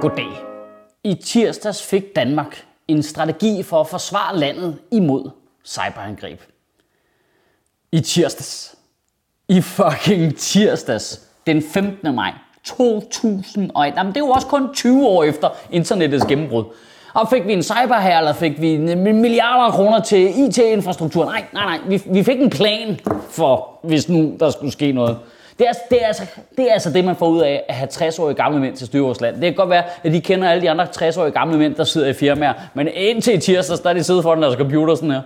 Goddag. I tirsdags fik Danmark en strategi for at forsvare landet imod cyberangreb. I tirsdags. I fucking tirsdags. Den 15. maj 2001. Jamen, det er jo også kun 20 år efter internettets gennembrud. Og fik vi en cyberhær, eller fik vi milliarder af kroner til IT-infrastruktur? Nej, nej, nej. Vi, vi fik en plan for, hvis nu der skulle ske noget. Det er, det, er altså, det er altså det, man får ud af at have 60-årige gamle mænd til styre vores land. Det kan godt være, at de kender alle de andre 60-årige gamle mænd, der sidder i firmaer. Men indtil i tirsdags, der er de siddet foran deres computer sådan her.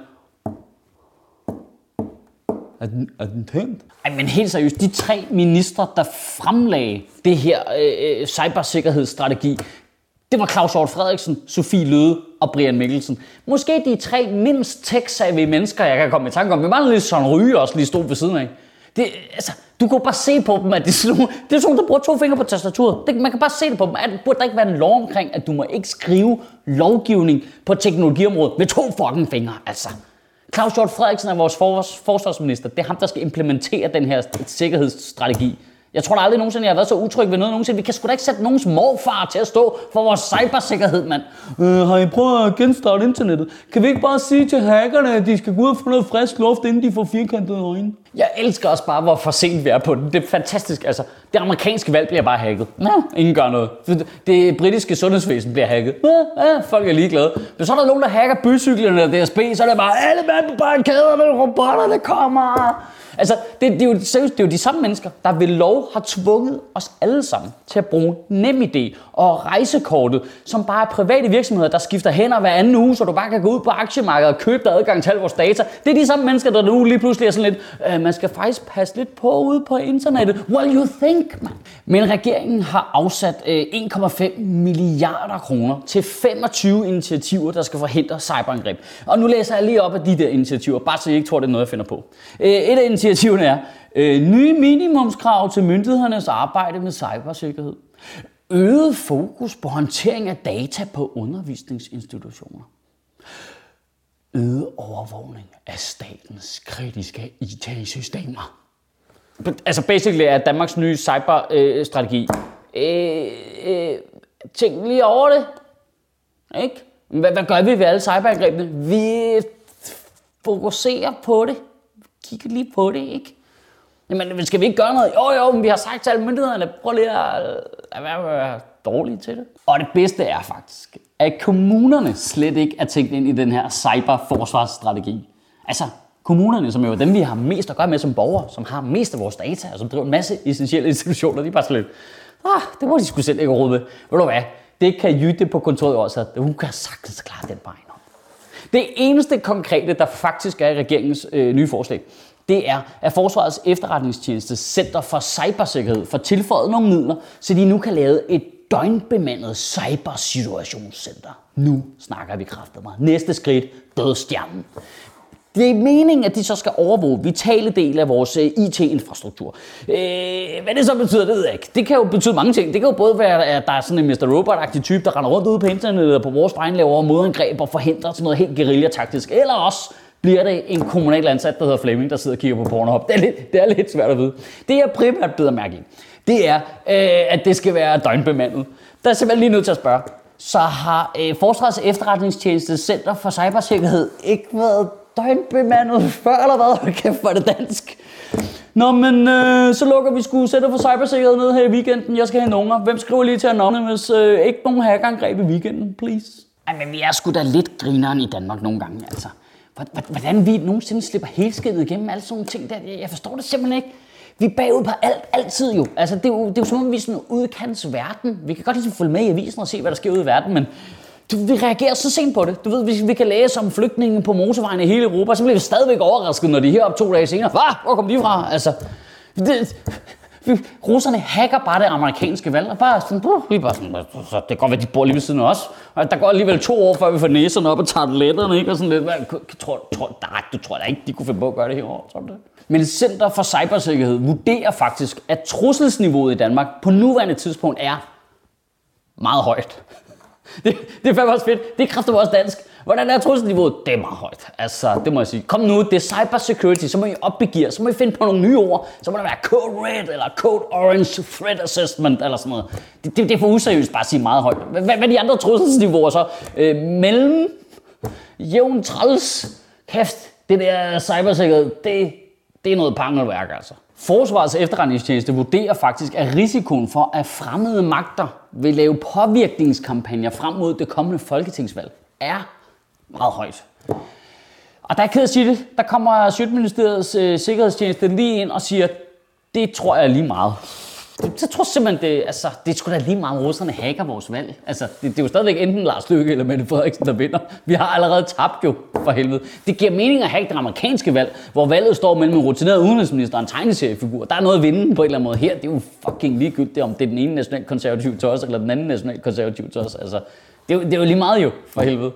Er den, er den tændt? Ej, men helt seriøst, de tre ministre, der fremlagde det her øh, øh cybersikkerhedsstrategi, det var Claus Hjort Frederiksen, Sofie Løde og Brian Mikkelsen. Måske de tre mindst tech mennesker, jeg kan komme i tanke om. Vi mangler lidt sådan ryge også lige stod ved siden af. Det, altså, du kan bare se på dem, at det er sådan, det er sådan der bruger to fingre på tastaturet. Det, man kan bare se det på dem. At, burde der ikke være en lov omkring, at du må ikke skrive lovgivning på teknologiområdet med to fucking fingre, altså. Claus Hjort Frederiksen er vores forsvarsminister. Det er ham, der skal implementere den her sikkerhedsstrategi. Jeg tror da aldrig nogensinde, jeg har været så utryg ved noget nogensinde. Vi kan sgu da ikke sætte nogens morfar til at stå for vores cybersikkerhed, mand. Øh, har I prøvet at genstarte internettet? Kan vi ikke bare sige til hackerne, at de skal gå ud og få noget frisk luft, inden de får firkantede øjne? Jeg elsker også bare, hvor for sent vi er på den. Det er fantastisk. Altså, det amerikanske valg bliver bare hacket. Nå, ingen gør noget. Det britiske sundhedsvæsen bliver hacket. Nå, ja, folk er ligeglade. Men så er der nogen, der hacker bycyklerne eller DSB, så er det bare, alle mand på barrikaderne, robotterne kommer. Altså, det, det, er jo, seriøst, det er jo de samme mennesker, der ved lov har tvunget os alle sammen til at bruge NemID og rejsekortet, som bare er private virksomheder, der skifter hænder hver anden uge, så du bare kan gå ud på aktiemarkedet og købe dig adgang til alle vores data. Det er de samme mennesker, der nu lige pludselig er sådan lidt, øh, man skal faktisk passe lidt på ude på internettet. Well, you think, man. Men regeringen har afsat øh, 1,5 milliarder kroner til 25 initiativer, der skal forhindre cyberangreb. Og nu læser jeg lige op af de der initiativer, bare så I ikke tror, det er noget, jeg finder på. Øh, et af initiativerne er øh, nye minimumskrav til myndighedernes arbejde med cybersikkerhed. Øget fokus på håndtering af data på undervisningsinstitutioner. Øget overvågning af statens kritiske IT-systemer. Altså basically er Danmarks nye cyberstrategi. Øh, øh, øh, tænk lige over det. Ikke? Hvad, hvad gør vi ved alle cyberangrebene? Vi fokuserer på det Kigger lige på det, ikke? Jamen, skal vi ikke gøre noget? Jo, jo, men vi har sagt til alle myndighederne, prøv lige at at være dårlige til det. Og det bedste er faktisk, at kommunerne slet ikke er tænkt ind i den her cyberforsvarsstrategi. Altså, kommunerne, som er dem, vi har mest at gøre med som borgere, som har mest af vores data, og som driver en masse essentielle institutioner, de er bare sådan lidt, ah, det må de skulle selv ikke råde med. Ved du hvad, det kan Jytte på kontoret også, at hun kan sagtens klare den vej. det eneste konkrete, der faktisk er i regeringens øh, nye forslag, det er, at Forsvarets efterretningstjeneste Center for Cybersikkerhed får tilføjet nogle midler, så de nu kan lave et døgnbemandet cybersituationscenter. Nu snakker vi kraftigt mig. Næste skridt, dødstjernen. Det er meningen, at de så skal overvåge vitale dele af vores øh, IT-infrastruktur. Øh, hvad det så betyder, det ved jeg ikke. Det kan jo betyde mange ting. Det kan jo både være, at der er sådan en Mr. Robot-agtig type, der render rundt ude på internettet og på vores vegne laver modangreb og forhindrer sådan noget helt guerillataktisk. Eller også bliver det en kommunal ansat, der hedder Flemming, der sidder og kigger på Pornhub. Det er lidt, det er lidt svært at vide. Det jeg primært bedre mærke i, det er, øh, at det skal være døgnbemandet. Der er simpelthen lige nødt til at spørge. Så har øh, Forsvarets efterretningstjeneste Center for Cybersikkerhed ikke været døgnbemandet før, eller hvad? Hold kæft, hvor det dansk. Nå, men øh, så lukker vi sgu sætter for cybersikkerhed ned her i weekenden. Jeg skal have unger. Hvem skriver lige til Anonymous? Øh, ikke nogen hackerangreb i weekenden, please. Ej, men vi er sgu da lidt grineren i Danmark nogle gange, altså. Hvordan vi nogensinde slipper helskindet igennem alle sådan nogle ting der, jeg forstår det simpelthen ikke. Vi er bagud på alt, altid jo. Altså, det er jo, det er jo som om, vi er sådan udkants verden. Vi kan godt ligesom følge med i avisen og se, hvad der sker ude i verden, men du, vi reagerer så sent på det. Du ved, hvis vi kan læse om flygtninge på motorvejen i hele Europa, så bliver vi stadigvæk overrasket, når de er heroppe to dage senere. Hvad? Hvor kom de fra? Altså, det, vi, russerne hacker bare det amerikanske valg, og bare sådan, uh, vi bare sådan, så det kan godt være, de bor lige ved siden af os. Og der går alligevel to år, før vi får næserne op og tager letterne, ikke? Og sådan lidt, hvad, tror, tror, nej, du tror da ikke, de kunne finde på at gøre det her år, tror du det? Men Center for Cybersikkerhed vurderer faktisk, at trusselsniveauet i Danmark på nuværende tidspunkt er meget højt. Det, det er fandme også fedt. Det kræfter også dansk. Hvordan er trusselniveauet? Det er meget højt. Altså, det må jeg sige. Kom nu, det er cybersecurity, så må I opbegive så må I finde på nogle nye ord. Så må der være code red, eller code orange, threat assessment, eller sådan noget. Det, det, det er for useriøst bare at sige meget højt. Hvad, hvad er de andre trusselsniveauer så? Øh, mellem, jævn træls, kæft, det der cybersikkerhed, det, det er noget pangelværk altså. Forsvarets efterretningstjeneste vurderer faktisk, at risikoen for, at fremmede magter vil lave påvirkningskampagner frem mod det kommende folketingsvalg, er meget højt. Og der er ked at sige det, der kommer Sjøtministeriets øh, sikkerhedstjeneste lige ind og siger, det tror jeg lige meget. Så tror simpelthen, det, altså, det skulle da lige meget, om russerne hacker vores valg. Altså, det, det er jo stadigvæk enten Lars Løkke eller Mette Frederiksen, der vinder. Vi har allerede tabt jo, for helvede. Det giver mening at hacke det amerikanske valg, hvor valget står mellem en rutineret udenrigsminister og en tegneseriefigur. Der er noget at vinde på en eller anden måde. Her det er jo fucking ligegyldigt, om det er den ene nationalkonservative tos, eller den anden nationalkonservative tos. Altså, det er, jo, det er jo lige meget jo, for helvede.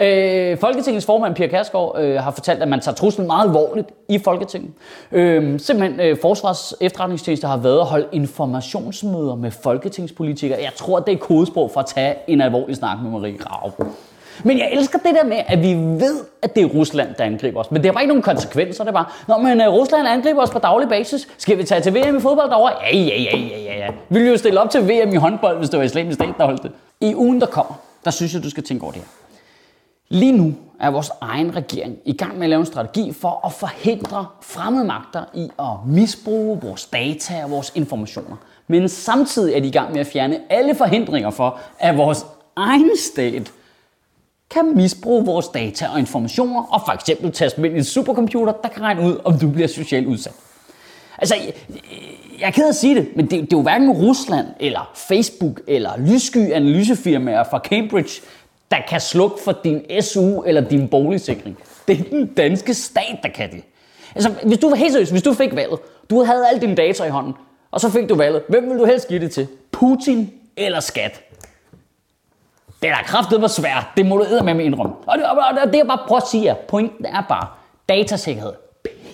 Øh, Folketingets formand, Pia Kærsgaard, øh, har fortalt, at man tager truslen meget alvorligt i Folketinget. Øh, simpelthen, øh, Forsvars efterretningstjeneste har været at holde informationsmøder med folketingspolitikere. Jeg tror, det er kodesprog for at tage en alvorlig snak med Marie Grave. Men jeg elsker det der med, at vi ved, at det er Rusland, der angriber os. Men det har bare ikke nogen konsekvenser. Det er bare, Nå, men uh, Rusland angriber os på daglig basis. Skal vi tage til VM i fodbold derovre? Ja, ja, ja, ja, ja, ja. Vi ville jo stille op til VM i håndbold, hvis det var islamisk stat, der holdt det. I ugen, der kommer, der synes jeg, du skal tænke over det her. Lige nu er vores egen regering i gang med at lave en strategi for at forhindre fremmede magter i at misbruge vores data og vores informationer. Men samtidig er de i gang med at fjerne alle forhindringer for, at vores egen stat kan misbruge vores data og informationer og for eksempel tage dem ind i en supercomputer, der kan regne ud, om du bliver socialt udsat. Altså, jeg er ked af at sige det, men det, det er jo hverken Rusland eller Facebook eller lyssky analysefirmaer fra Cambridge, der kan slukke for din SU eller din boligsikring. Det er den danske stat, der kan det. Altså, hvis du var helt seriøs, hvis du fik valget, du havde alle dine data i hånden, og så fik du valget, hvem vil du helst give det til? Putin eller skat? Det er da kraftigt var svært. Det må du med med indrømme. Og det, og det jeg bare prøver at sige jer. Pointen er bare, datasikkerhed.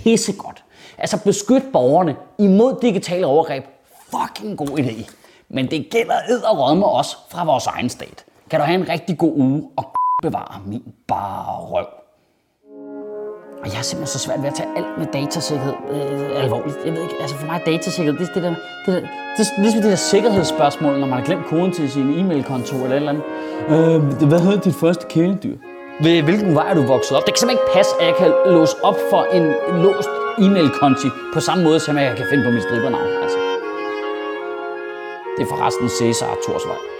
Pissegodt. Altså beskyt borgerne imod digitale overgreb. Fucking god idé. Men det gælder ed og os fra vores egen stat. Kan du have en rigtig god uge og bevare min bare røv. Og jeg er simpelthen så svært ved at tage alt med datasikkerhed øh, alvorligt. Jeg ved ikke, altså for mig er datasikkerhed, det er det der, det, der, det er ligesom det der sikkerhedsspørgsmål, når man har glemt koden til sin e-mailkonto eller et eller andet. Øh, hvad hedder dit første kæledyr? Ved hvilken vej er du vokset op? Det kan simpelthen ikke passe, at jeg kan låse op for en låst e-mail-konti på samme måde, som jeg kan finde på mit stribernavn. Altså. Det er forresten Cæsar Torsvej.